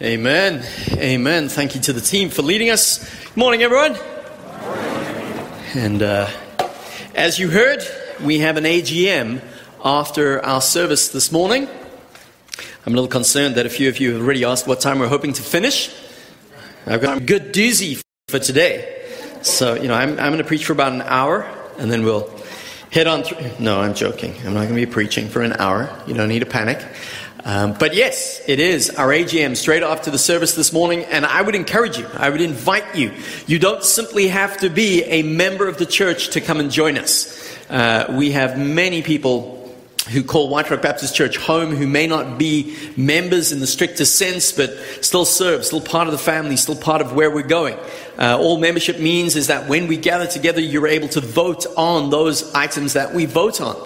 Amen. Amen. Thank you to the team for leading us. Good morning, everyone. And uh, as you heard, we have an AGM after our service this morning. I'm a little concerned that a few of you have already asked what time we're hoping to finish. I've got a good doozy for today. So, you know, I'm, I'm going to preach for about an hour and then we'll head on through. No, I'm joking. I'm not going to be preaching for an hour. You don't need to panic. Um, but yes, it is our AGM straight after the service this morning, and I would encourage you, I would invite you. You don't simply have to be a member of the church to come and join us. Uh, we have many people who call White Rock Baptist Church home, who may not be members in the strictest sense, but still serve, still part of the family, still part of where we're going. Uh, all membership means is that when we gather together, you're able to vote on those items that we vote on.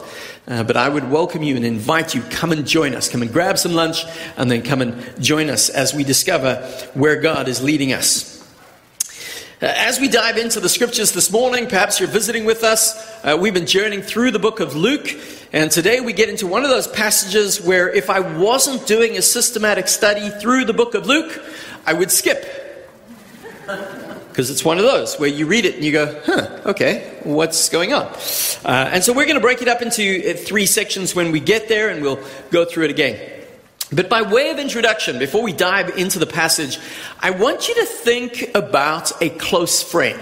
Uh, but I would welcome you and invite you, come and join us. Come and grab some lunch and then come and join us as we discover where God is leading us. Uh, as we dive into the scriptures this morning, perhaps you're visiting with us. Uh, we've been journeying through the book of Luke, and today we get into one of those passages where if I wasn't doing a systematic study through the book of Luke, I would skip. Because it's one of those where you read it and you go, huh, okay, what's going on? Uh, and so we're going to break it up into uh, three sections when we get there, and we'll go through it again. But by way of introduction, before we dive into the passage, I want you to think about a close friend.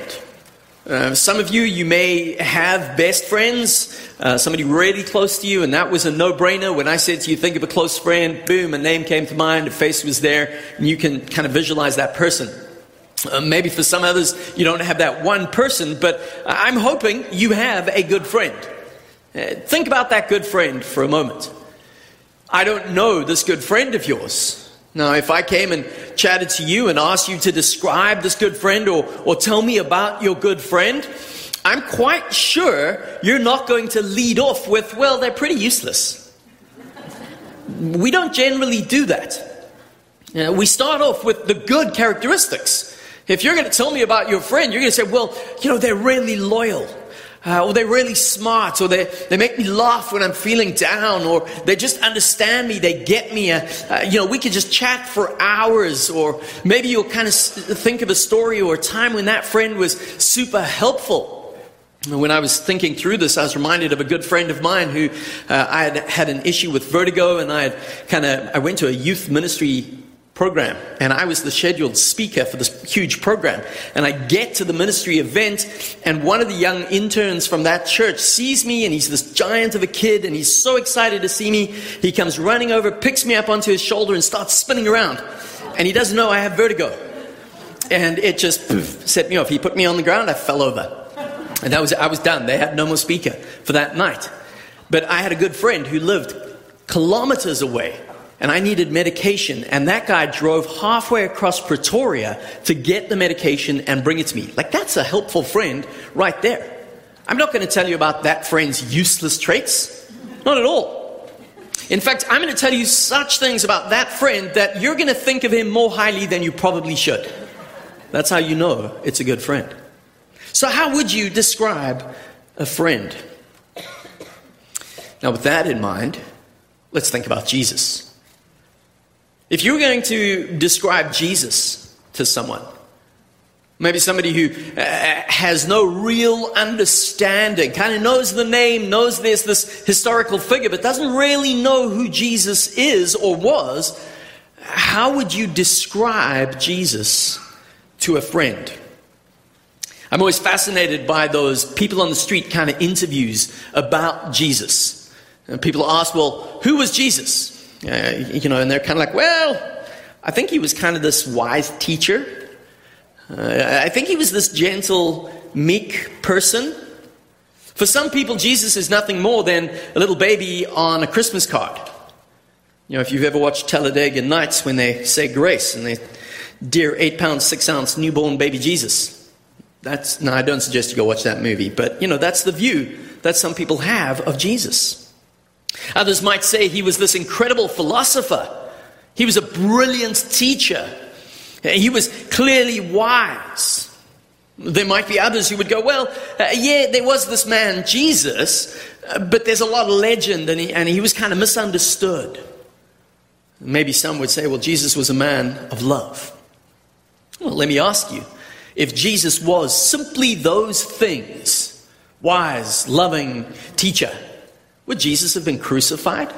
Uh, some of you, you may have best friends, uh, somebody really close to you, and that was a no brainer. When I said to you, think of a close friend, boom, a name came to mind, a face was there, and you can kind of visualize that person. Uh, maybe for some others, you don't have that one person, but I'm hoping you have a good friend. Uh, think about that good friend for a moment. I don't know this good friend of yours. Now, if I came and chatted to you and asked you to describe this good friend or, or tell me about your good friend, I'm quite sure you're not going to lead off with, well, they're pretty useless. We don't generally do that. Uh, we start off with the good characteristics. If you're going to tell me about your friend, you're going to say, well, you know, they're really loyal. Uh, or they're really smart, or they, they make me laugh when I'm feeling down, or they just understand me, they get me. Uh, uh, you know, we could just chat for hours, or maybe you'll kind of think of a story or a time when that friend was super helpful. When I was thinking through this, I was reminded of a good friend of mine who uh, I had had an issue with vertigo, and I had kind of I went to a youth ministry program. And I was the scheduled speaker for this huge program. And I get to the ministry event, and one of the young interns from that church sees me, and he's this giant of a kid, and he's so excited to see me. He comes running over, picks me up onto his shoulder, and starts spinning around. And he doesn't know I have vertigo. And it just poof, set me off. He put me on the ground, I fell over. And that was I was done. They had no more speaker for that night. But I had a good friend who lived kilometers away and I needed medication, and that guy drove halfway across Pretoria to get the medication and bring it to me. Like, that's a helpful friend right there. I'm not going to tell you about that friend's useless traits. Not at all. In fact, I'm going to tell you such things about that friend that you're going to think of him more highly than you probably should. That's how you know it's a good friend. So, how would you describe a friend? Now, with that in mind, let's think about Jesus. If you're going to describe Jesus to someone, maybe somebody who uh, has no real understanding, kind of knows the name, knows there's this historical figure, but doesn't really know who Jesus is or was, how would you describe Jesus to a friend? I'm always fascinated by those people on the street kind of interviews about Jesus. And people ask, well, who was Jesus? Uh, you know, and they're kind of like, well, I think he was kind of this wise teacher. Uh, I think he was this gentle, meek person. For some people, Jesus is nothing more than a little baby on a Christmas card. You know, if you've ever watched Talladega Nights when they say grace and they, dear eight pound, six ounce newborn baby Jesus. That's, no, I don't suggest you go watch that movie, but you know, that's the view that some people have of Jesus. Others might say he was this incredible philosopher. He was a brilliant teacher. He was clearly wise. There might be others who would go, well, uh, yeah, there was this man, Jesus, uh, but there's a lot of legend and he, and he was kind of misunderstood. Maybe some would say, well, Jesus was a man of love. Well, let me ask you if Jesus was simply those things wise, loving teacher would Jesus have been crucified?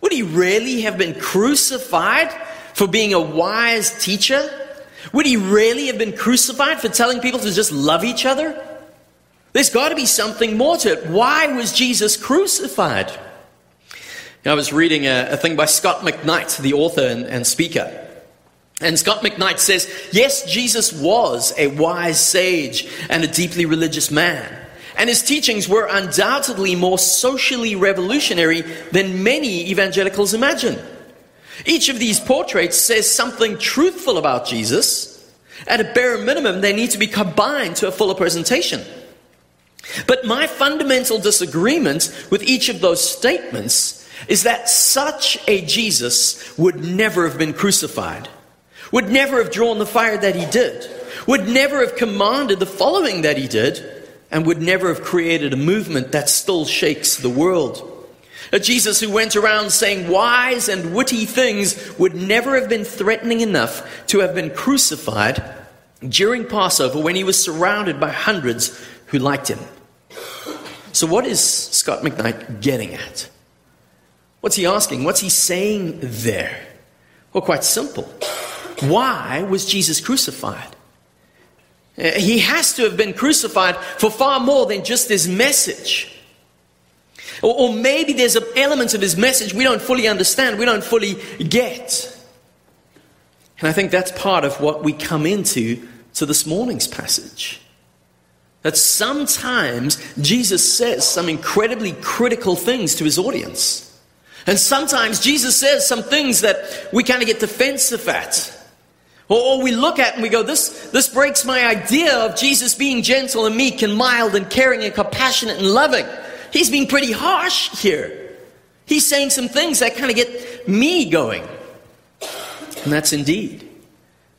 Would he really have been crucified for being a wise teacher? Would he really have been crucified for telling people to just love each other? There's got to be something more to it. Why was Jesus crucified? I was reading a, a thing by Scot McKnight, the author and, and speaker. And Scot McKnight says, yes, Jesus was a wise sage and a deeply religious man. And his teachings were undoubtedly more socially revolutionary than many evangelicals imagine. Each of these portraits says something truthful about Jesus. At a bare minimum, they need to be combined to a fuller presentation. But my fundamental disagreement with each of those statements is that such a Jesus would never have been crucified, would never have drawn the fire that he did, would never have commanded the following that he did, and would never have created a movement that still shakes the world. A Jesus who went around saying wise and witty things would never have been threatening enough to have been crucified during Passover when he was surrounded by hundreds who liked him. So, what is Scot McKnight getting at? What's he asking? What's he saying there? Well, quite simple. Why was Jesus crucified? Uh, he has to have been crucified for far more than just his message. Or, or maybe there's elements of his message we don't fully understand, we don't fully get. And I think that's part of what we come into to this morning's passage. That sometimes Jesus says some incredibly critical things to his audience. And sometimes Jesus says some things that we kind of get defensive at. Or, we look at and we go, this, this breaks my idea of Jesus being gentle and meek and mild and caring and compassionate and loving. He's being pretty harsh here. He's saying some things that kind of get me going. And that's indeed.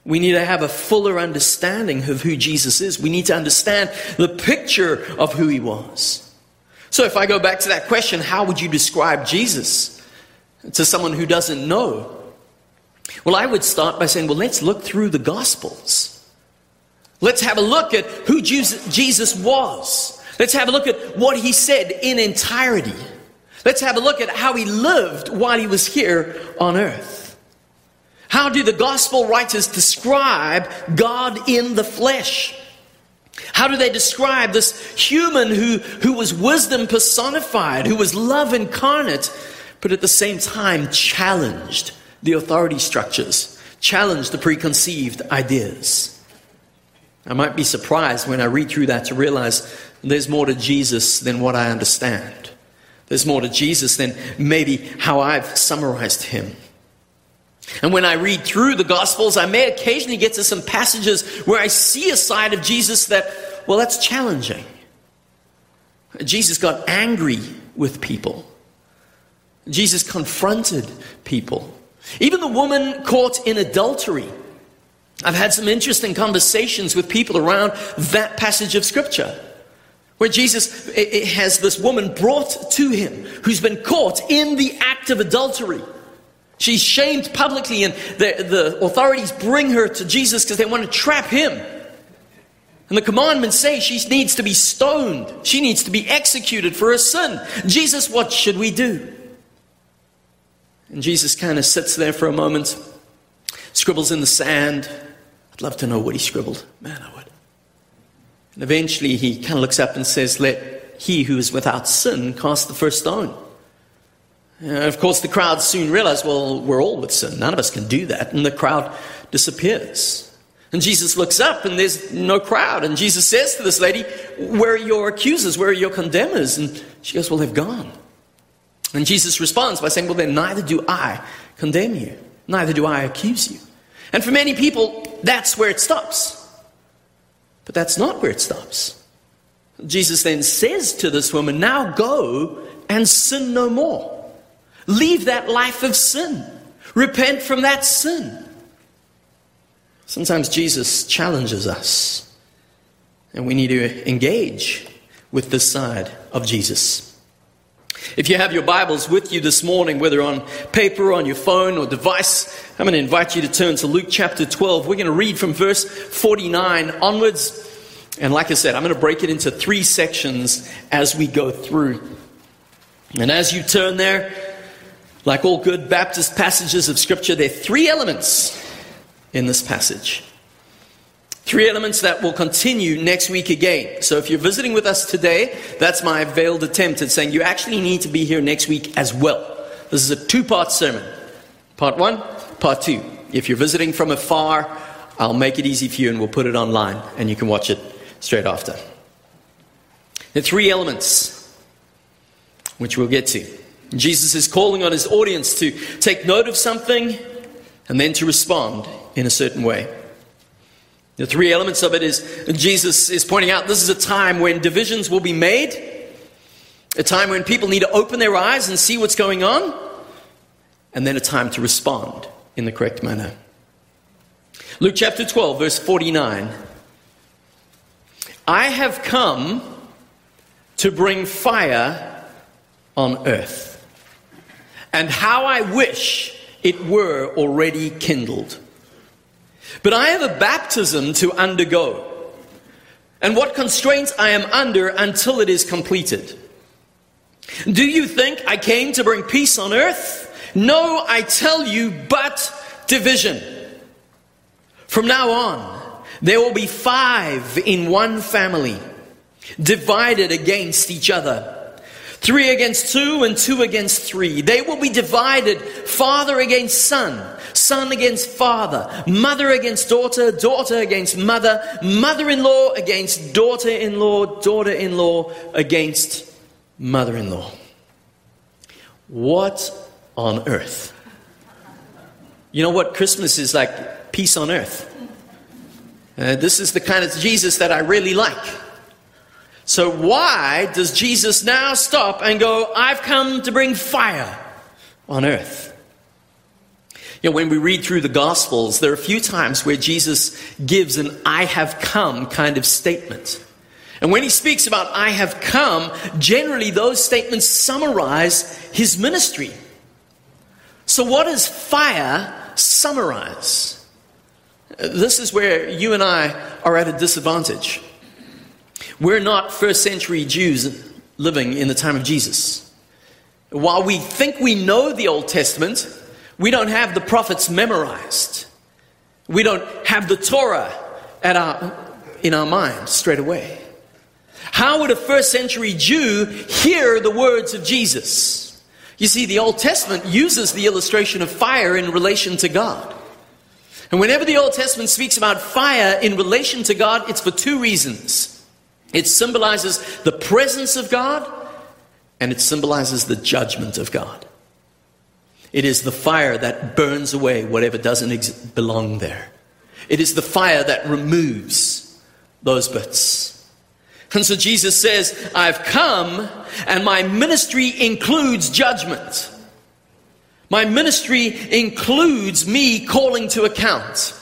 We need to have a fuller understanding of who Jesus is. We need to understand the picture of who he was. So, if I go back to that question, how would you describe Jesus to someone who doesn't know? Well, I would start by saying, well, let's look through the Gospels. Let's have a look at who Jesus was. Let's have a look at what he said in entirety. Let's have a look at how he lived while he was here on earth. How do the gospel writers describe God in the flesh? How do they describe this human who, who was wisdom personified, who was love incarnate, but at the same time challenged the authority structures, challenge the preconceived ideas. I might be surprised when I read through that to realize there's more to Jesus than what I understand. There's more to Jesus than maybe how I've summarized him. And when I read through the Gospels, I may occasionally get to some passages where I see a side of Jesus that, well, that's challenging. Jesus got angry with people. Jesus confronted people. Even the woman caught in adultery. I've had some interesting conversations with people around that passage of Scripture where Jesus has this woman brought to him who's been caught in the act of adultery. She's shamed publicly, and the, the authorities bring her to Jesus because they want to trap him. And the commandments say she needs to be stoned, she needs to be executed for her sin. Jesus, what should we do? And Jesus kind of sits there for a moment, scribbles in the sand. I'd love to know what he scribbled. Man, I would. And eventually he kind of looks up and says, Let he who is without sin cast the first stone. And of course, the crowd soon realize, well, we're all with sin. None of us can do that. And the crowd disappears. And Jesus looks up and there's no crowd. And Jesus says to this lady, Where are your accusers? Where are your condemners? And she goes, Well, they've gone. And Jesus responds by saying, Well, then neither do I condemn you, neither do I accuse you. And for many people, that's where it stops. But that's not where it stops. Jesus then says to this woman, Now go and sin no more. Leave that life of sin. Repent from that sin. Sometimes Jesus challenges us, and we need to engage with this side of Jesus. If you have your Bibles with you this morning, whether on paper, on your phone, or device, I'm going to invite you to turn to Luke chapter 12. We're going to read from verse 49 onwards. And like I said, I'm going to break it into three sections as we go through. And as you turn there, like all good Baptist passages of Scripture, there are three elements in this passage. Three elements that will continue next week again. So if you're visiting with us today, that's my veiled attempt at saying you actually need to be here next week as well. This is a two part sermon. Part one, part two. If you're visiting from afar, I'll make it easy for you and we'll put it online and you can watch it straight after. The three elements, which we'll get to. Jesus is calling on his audience to take note of something and then to respond in a certain way. The three elements of it is Jesus is pointing out this is a time when divisions will be made, a time when people need to open their eyes and see what's going on, and then a time to respond in the correct manner. Luke chapter 12, verse 49. I have come to bring fire on earth, and how I wish it were already kindled. But I have a baptism to undergo, and what constraints I am under until it is completed. Do you think I came to bring peace on earth? No, I tell you, but division. From now on, there will be five in one family, divided against each other. Three against two, and two against three. They will be divided, father against son, son against father, mother against daughter, daughter against mother, mother in law against daughter in law, daughter in law against mother in law. What on earth? You know what? Christmas is like peace on earth. Uh, this is the kind of Jesus that I really like. So, why does Jesus now stop and go, I've come to bring fire on earth? You know, when we read through the Gospels, there are a few times where Jesus gives an I have come kind of statement. And when he speaks about I have come, generally those statements summarize his ministry. So, what does fire summarize? This is where you and I are at a disadvantage. We're not first century Jews living in the time of Jesus. While we think we know the Old Testament, we don't have the prophets memorized. We don't have the Torah at our, in our mind straight away. How would a first century Jew hear the words of Jesus? You see, the Old Testament uses the illustration of fire in relation to God. And whenever the Old Testament speaks about fire in relation to God, it's for two reasons. It symbolizes the presence of God and it symbolizes the judgment of God. It is the fire that burns away whatever doesn't ex- belong there. It is the fire that removes those bits. And so Jesus says, I've come and my ministry includes judgment. My ministry includes me calling to account.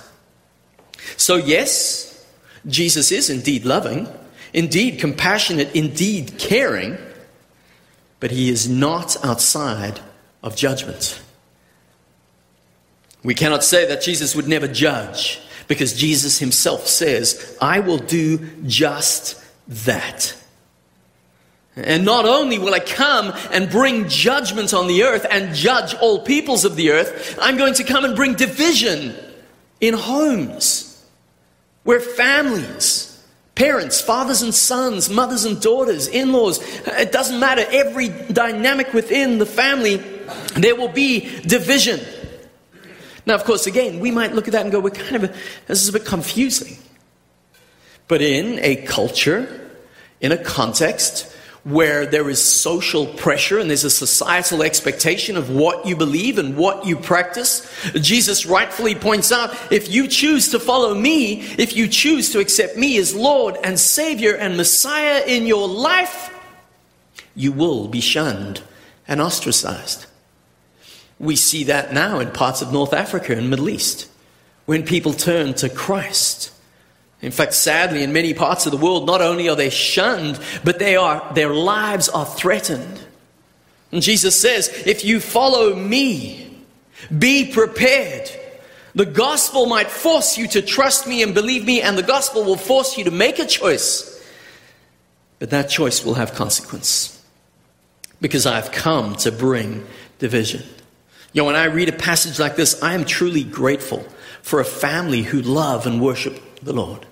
So, yes, Jesus is indeed loving, indeed compassionate, indeed caring, but he is not outside of judgment. We cannot say that Jesus would never judge because Jesus himself says, I will do just that. And not only will I come and bring judgment on the earth and judge all peoples of the earth, I'm going to come and bring division in homes where families, parents, fathers and sons, mothers and daughters, in laws, it doesn't matter, every dynamic within the family, there will be division. Now, of course, again, we might look at that and go, we're kind of, a, this is a bit confusing. But in a culture, in a context where there is social pressure and there's a societal expectation of what you believe and what you practice. Jesus rightfully points out if you choose to follow me, if you choose to accept me as Lord and Savior and Messiah in your life, you will be shunned and ostracized. We see that now in parts of North Africa and Middle East when people turn to Christ. In fact, sadly, in many parts of the world, not only are they shunned, but they are, their lives are threatened. And Jesus says, if you follow me, be prepared. The gospel might force you to trust me and believe me, and the gospel will force you to make a choice. But that choice will have consequence because I've come to bring division. You know, when I read a passage like this, I am truly grateful for a family who love and worship the Lord.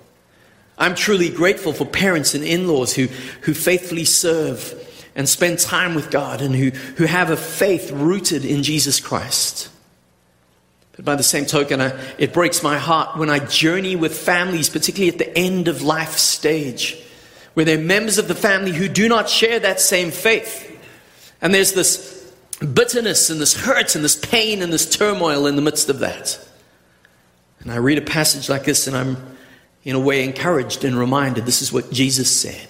I'm truly grateful for parents and in laws who, who faithfully serve and spend time with God and who, who have a faith rooted in Jesus Christ. But by the same token, I, it breaks my heart when I journey with families, particularly at the end of life stage, where there are members of the family who do not share that same faith. And there's this bitterness and this hurt and this pain and this turmoil in the midst of that. And I read a passage like this and I'm, in a way, encouraged and reminded this is what Jesus said.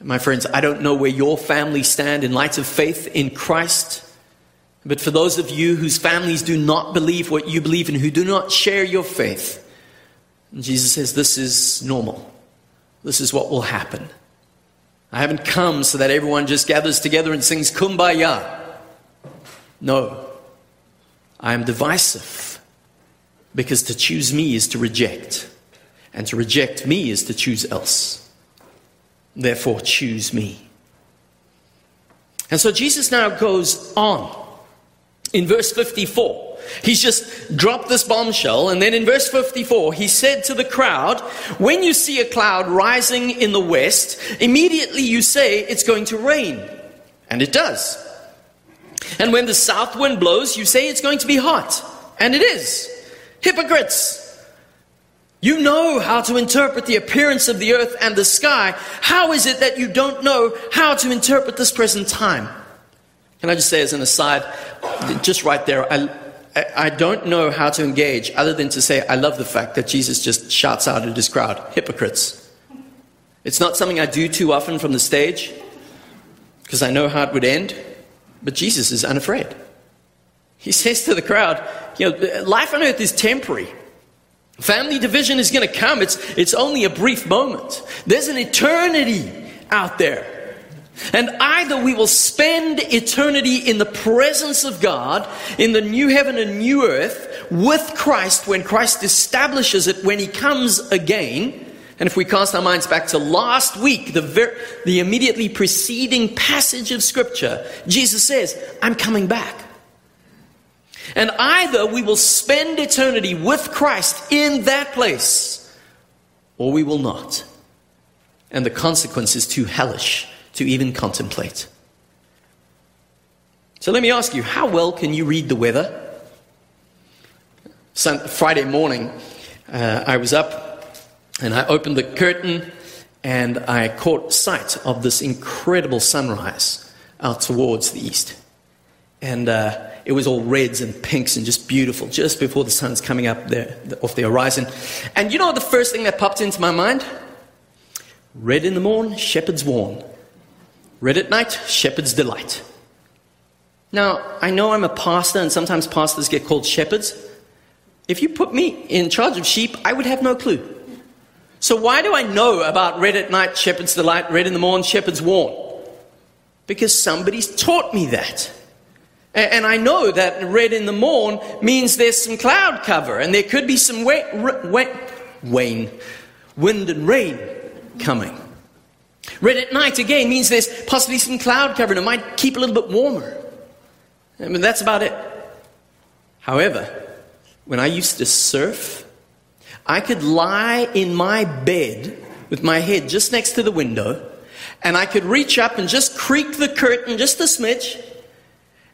My friends, I don't know where your family stand in light of faith in Christ. But for those of you whose families do not believe what you believe and who do not share your faith, Jesus says this is normal. This is what will happen. I haven't come so that everyone just gathers together and sings kumbaya. No. I am divisive because to choose me is to reject, and to reject me is to choose else. Therefore, choose me. And so Jesus now goes on in verse 54. He's just dropped this bombshell, and then in verse 54, he said to the crowd, When you see a cloud rising in the west, immediately you say it's going to rain. And it does. And when the south wind blows, you say it's going to be hot. And it is. Hypocrites! You know how to interpret the appearance of the earth and the sky. How is it that you don't know how to interpret this present time? Can I just say, as an aside, just right there, I, I don't know how to engage other than to say, I love the fact that Jesus just shouts out at his crowd, hypocrites. It's not something I do too often from the stage because I know how it would end, but Jesus is unafraid. He says to the crowd, you know, life on earth is temporary. Family division is going to come. It's, it's only a brief moment. There's an eternity out there. And either we will spend eternity in the presence of God, in the new heaven and new earth, with Christ when Christ establishes it when He comes again. And if we cast our minds back to last week, the, ver- the immediately preceding passage of Scripture, Jesus says, I'm coming back. And either we will spend eternity with Christ in that place, or we will not. And the consequence is too hellish to even contemplate. So let me ask you how well can you read the weather? Friday morning, uh, I was up and I opened the curtain and I caught sight of this incredible sunrise out towards the east. And uh, it was all reds and pinks and just beautiful just before the sun's coming up there off the horizon. And you know the first thing that popped into my mind? Red in the morn, shepherd's warn. Red at night, shepherd's delight. Now, I know I'm a pastor and sometimes pastors get called shepherds. If you put me in charge of sheep, I would have no clue. So why do I know about red at night, shepherd's delight, red in the morn, shepherd's warn? Because somebody's taught me that. And I know that red in the morn means there's some cloud cover and there could be some wet, wet, wane, wind and rain coming. Red at night again means there's possibly some cloud cover and it might keep a little bit warmer. I mean, that's about it. However, when I used to surf, I could lie in my bed with my head just next to the window and I could reach up and just creak the curtain just a smidge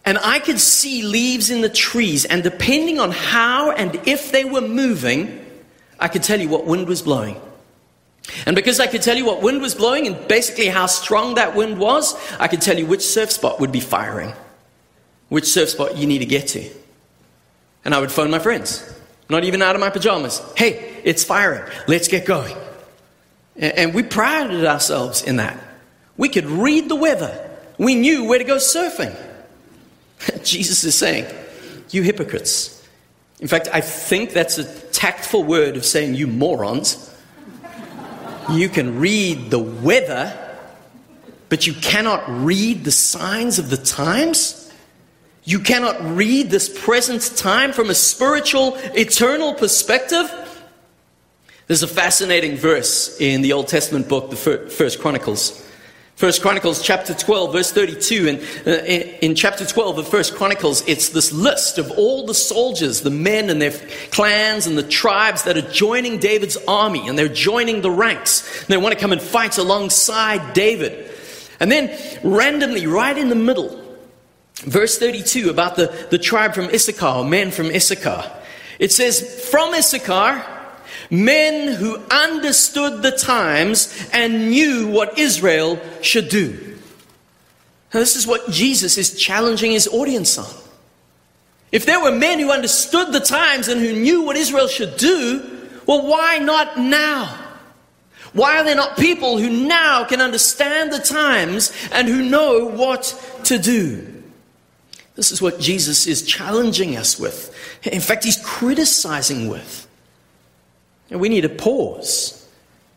and I could see leaves in the trees, and depending on how and if they were moving, I could tell you what wind was blowing. And because I could tell you what wind was blowing and basically how strong that wind was, I could tell you which surf spot would be firing, which surf spot you need to get to. And I would phone my friends, not even out of my pajamas. Hey, it's firing. Let's get going. And we prided ourselves in that. We could read the weather. We knew where to go surfing. Jesus is saying, You hypocrites. In fact, I think that's a tactful word of saying, You morons. You can read the weather, but you cannot read the signs of the times? You cannot read this present time from a spiritual, eternal perspective? There's a fascinating verse in the Old Testament book, the First Chronicles. First Chronicles chapter 12, verse 32. And uh, in chapter 12 of First Chronicles, it's this list of all the soldiers, the men and their clans and the tribes that are joining David's army. And they're joining the ranks. And they want to come and fight alongside David. And then, randomly, right in the middle, verse 32 about the, the tribe from Issachar, men from Issachar. It says, From Issachar, men who understood the times and knew what Israel should do. Now, this is what Jesus is challenging his audience on. If there were men who understood the times and who knew what Israel should do, well, why not now? Why are there not people who now can understand the times and who know what to do? This is what Jesus is challenging us with. In fact, he's criticizing with. And we need to pause.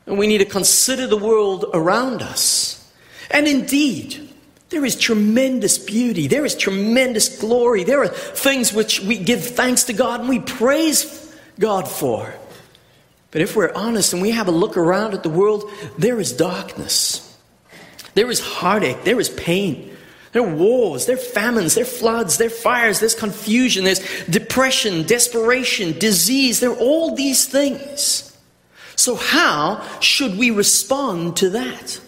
And we need to consider the world around us. And indeed, there is tremendous beauty. There is tremendous glory. There are things which we give thanks to God and we praise God for. But if we're honest and we have a look around at the world, there is darkness. There is heartache. There is pain. There are wars, there are famines, there are floods, there are fires, there's confusion, there's depression, desperation, disease. There are all these things. So, how should we respond to that?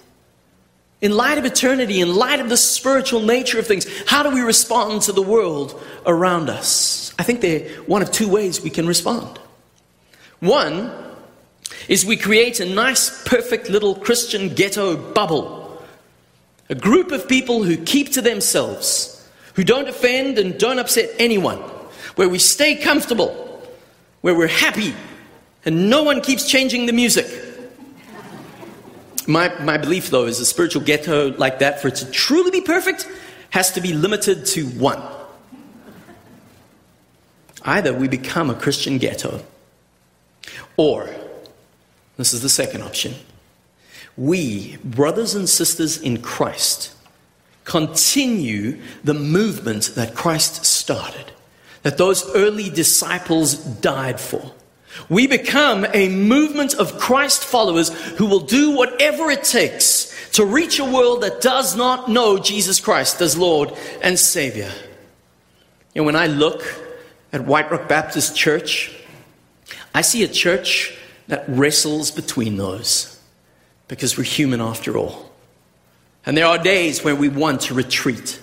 In light of eternity, in light of the spiritual nature of things, how do we respond to the world around us? I think there are one of two ways we can respond. One is we create a nice, perfect little Christian ghetto bubble a group of people who keep to themselves, who don't offend and don't upset anyone, where we stay comfortable, where we're happy, and no one keeps changing the music. My, my belief, though, is a spiritual ghetto like that, for it to truly be perfect, has to be limited to one. Either we become a Christian ghetto, or, this is the second option, we, brothers and sisters in Christ, continue the movement that Christ started, that those early disciples died for. We become a movement of Christ followers who will do whatever it takes to reach a world that does not know Jesus Christ as Lord and Savior. And when I look at White Rock Baptist Church, I see a church that wrestles between those because we're human after all. And there are days where we want to retreat.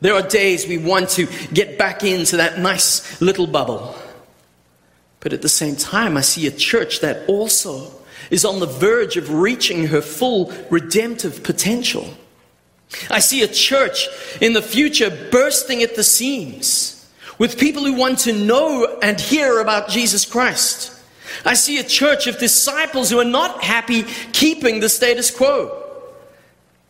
There are days we want to get back into that nice little bubble. But at the same time, I see a church that also is on the verge of reaching her full redemptive potential. I see a church in the future bursting at the seams with people who want to know and hear about Jesus Christ. I see a church of disciples who are not happy keeping the status quo.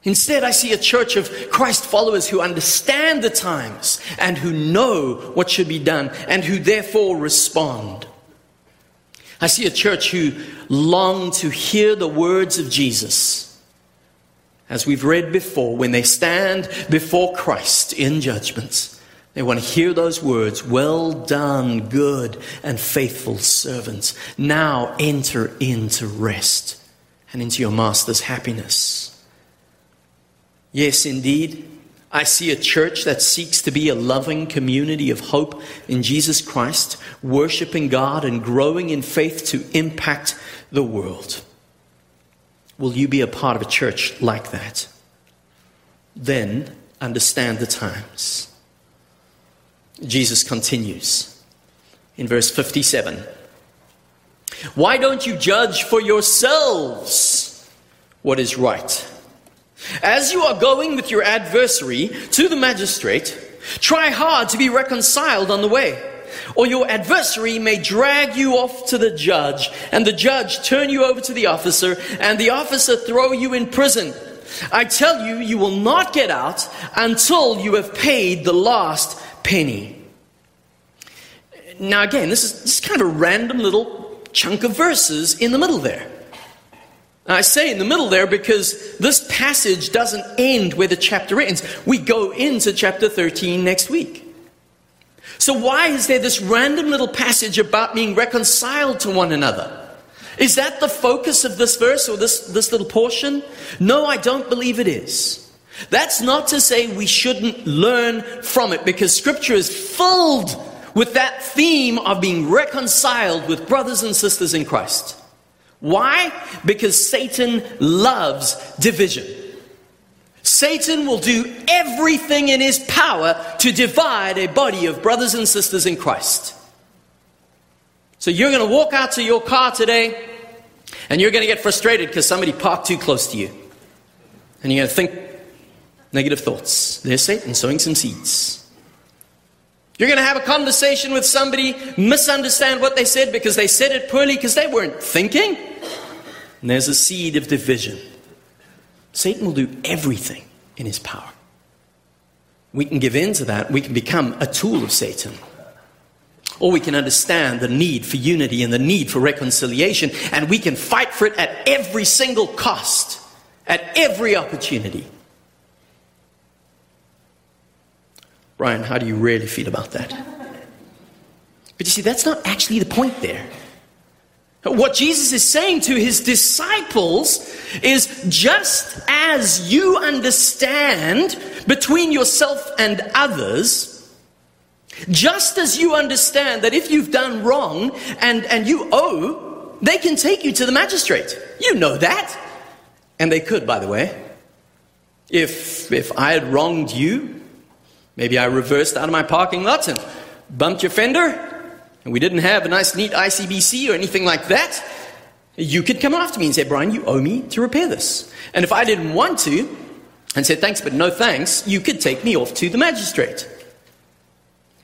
Instead, I see a church of Christ followers who understand the times and who know what should be done and who therefore respond. I see a church who long to hear the words of Jesus. As we've read before, when they stand before Christ in judgments, they want to hear those words Well done, good and faithful servants. Now enter into rest and into your master's happiness. Yes, indeed, I see a church that seeks to be a loving community of hope in Jesus Christ, worshiping God and growing in faith to impact the world. Will you be a part of a church like that? Then understand the times. Jesus continues in verse 57. Why don't you judge for yourselves what is right? As you are going with your adversary to the magistrate, try hard to be reconciled on the way, or your adversary may drag you off to the judge, and the judge turn you over to the officer, and the officer throw you in prison. I tell you, you will not get out until you have paid the last penny. Now, again, this is, this is kind of a random little chunk of verses in the middle there. I say in the middle there because this passage doesn't end where the chapter ends. We go into chapter 13 next week. So, why is there this random little passage about being reconciled to one another? Is that the focus of this verse or this, this little portion? No, I don't believe it is. That's not to say we shouldn't learn from it because Scripture is filled with that theme of being reconciled with brothers and sisters in Christ. Why? Because Satan loves division. Satan will do everything in his power to divide a body of brothers and sisters in Christ. So you're going to walk out to your car today and you're going to get frustrated because somebody parked too close to you. And you're going to think negative thoughts. There's Satan sowing some seeds. You're going to have a conversation with somebody, misunderstand what they said because they said it poorly because they weren't thinking. And there's a seed of division. Satan will do everything in his power. We can give in to that. We can become a tool of Satan. Or we can understand the need for unity and the need for reconciliation, and we can fight for it at every single cost, at every opportunity. Brian, how do you really feel about that? But you see, that's not actually the point there. What Jesus is saying to his disciples is just as you understand between yourself and others, just as you understand that if you've done wrong and, and you owe, they can take you to the magistrate. You know that. And they could, by the way. If, if I had wronged you, maybe I reversed out of my parking lot and bumped your fender, and we didn't have a nice, neat ICBC or anything like that, you could come after me and say, Brian, you owe me to repair this. And if I didn't want to, and said, thanks, but no thanks, you could take me off to the magistrate.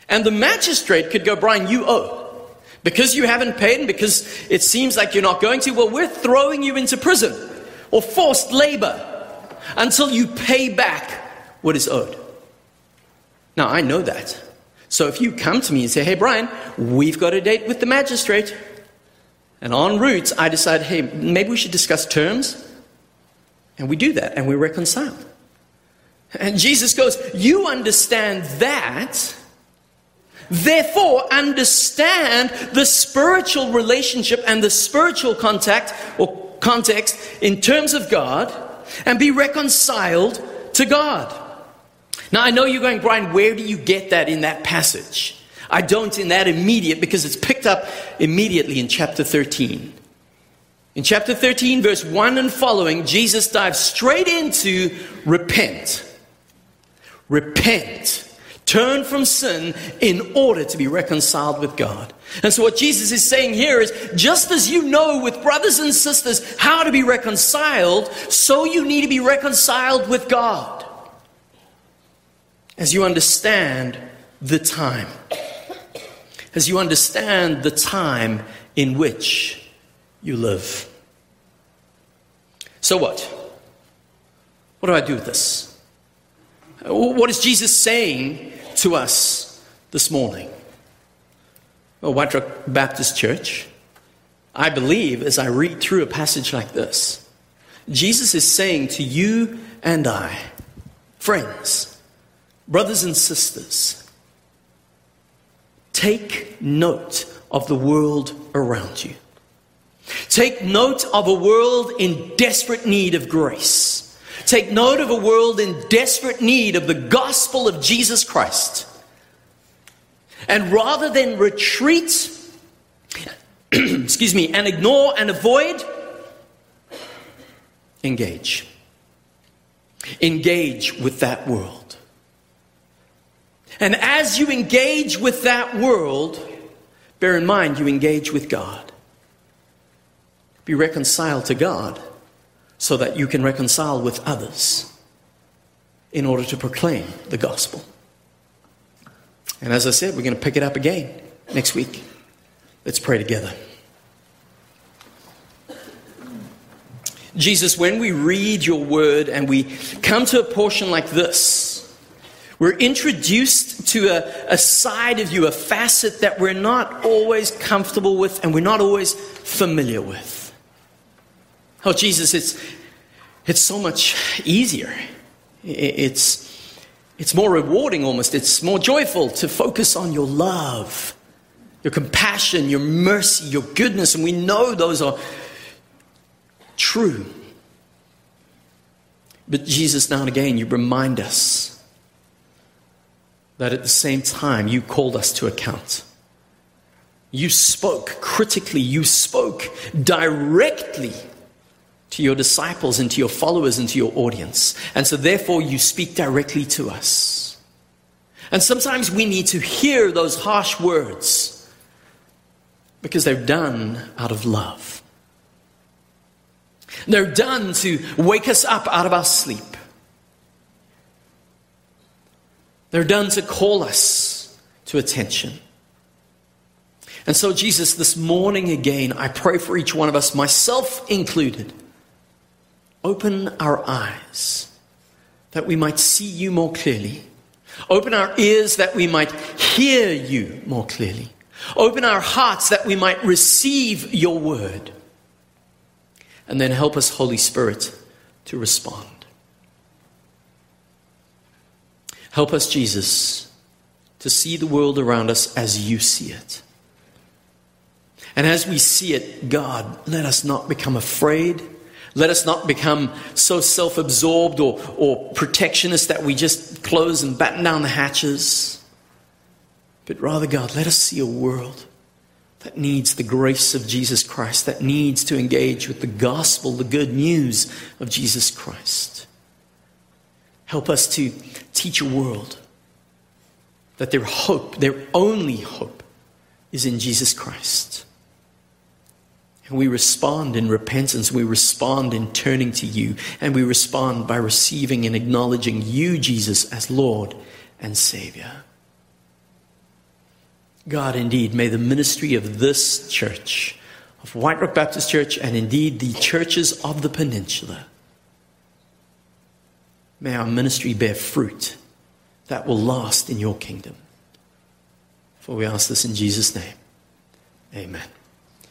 And the magistrate could go, Brian, you owe. Because you haven't paid and because it seems like you're not going to, well, we're throwing you into prison or forced labor until you pay back what is owed. Now, I know that. So if you come to me and say, hey, Brian, we've got a date with the magistrate, and en route, I decide, hey, maybe we should discuss terms, and we do that, and we reconcile. And Jesus goes, You understand that Therefore, understand the spiritual relationship and the spiritual contact or context in terms of God and be reconciled to God. Now, I know you're going, Brian, where do you get that in that passage? I don't in that immediate because it's picked up immediately in chapter 13. In chapter 13, verse 1 and following, Jesus dives straight into repent. Repent. Turn from sin in order to be reconciled with God. And so, what Jesus is saying here is just as you know with brothers and sisters how to be reconciled, so you need to be reconciled with God. As you understand the time, as you understand the time in which you live. So, what? What do I do with this? What is Jesus saying to us this morning? Well, White Rock Baptist Church, I believe as I read through a passage like this, Jesus is saying to you and I, friends, brothers and sisters, take note of the world around you. Take note of a world in desperate need of grace. Take note of a world in desperate need of the gospel of Jesus Christ. And rather than retreat, excuse me, and ignore and avoid, engage. Engage with that world. And as you engage with that world, bear in mind you engage with God. Be reconciled to God so that you can reconcile with others in order to proclaim the gospel. And as I said, we're going to pick it up again next week. Let's pray together. Jesus, when we read your word and we come to a portion like this, we're introduced to a, a side of you, a facet that we're not always comfortable with and we're not always familiar with. Oh, Jesus, it's, it's so much easier. It's, it's more rewarding almost. It's more joyful to focus on your love, your compassion, your mercy, your goodness. And we know those are true. But Jesus, now and again, you remind us that at the same time, you called us to account. You spoke critically, you spoke directly to your disciples and to your followers and to your audience. And so, therefore, you speak directly to us. And sometimes we need to hear those harsh words because they're done out of love. They're done to wake us up out of our sleep. They're done to call us to attention. And so, Jesus, this morning again, I pray for each one of us, myself included. Open our eyes that we might see you more clearly. Open our ears that we might hear you more clearly. Open our hearts that we might receive your word. And then help us, Holy Spirit, to respond. Help us, Jesus, to see the world around us as you see it. And as we see it, God, let us not become afraid let us not become so self absorbed or, or protectionist that we just close and batten down the hatches. But rather, God, let us see a world that needs the grace of Jesus Christ, that needs to engage with the gospel, the good news of Jesus Christ. Help us to teach a world that their hope, their only hope, is in Jesus Christ. And we respond in repentance. We respond in turning to you. And we respond by receiving and acknowledging you, Jesus, as Lord and Savior. God, indeed, may the ministry of this church, of White Rock Baptist Church, and indeed the churches of the peninsula, may our ministry bear fruit that will last in your kingdom. For we ask this in Jesus' name. Amen.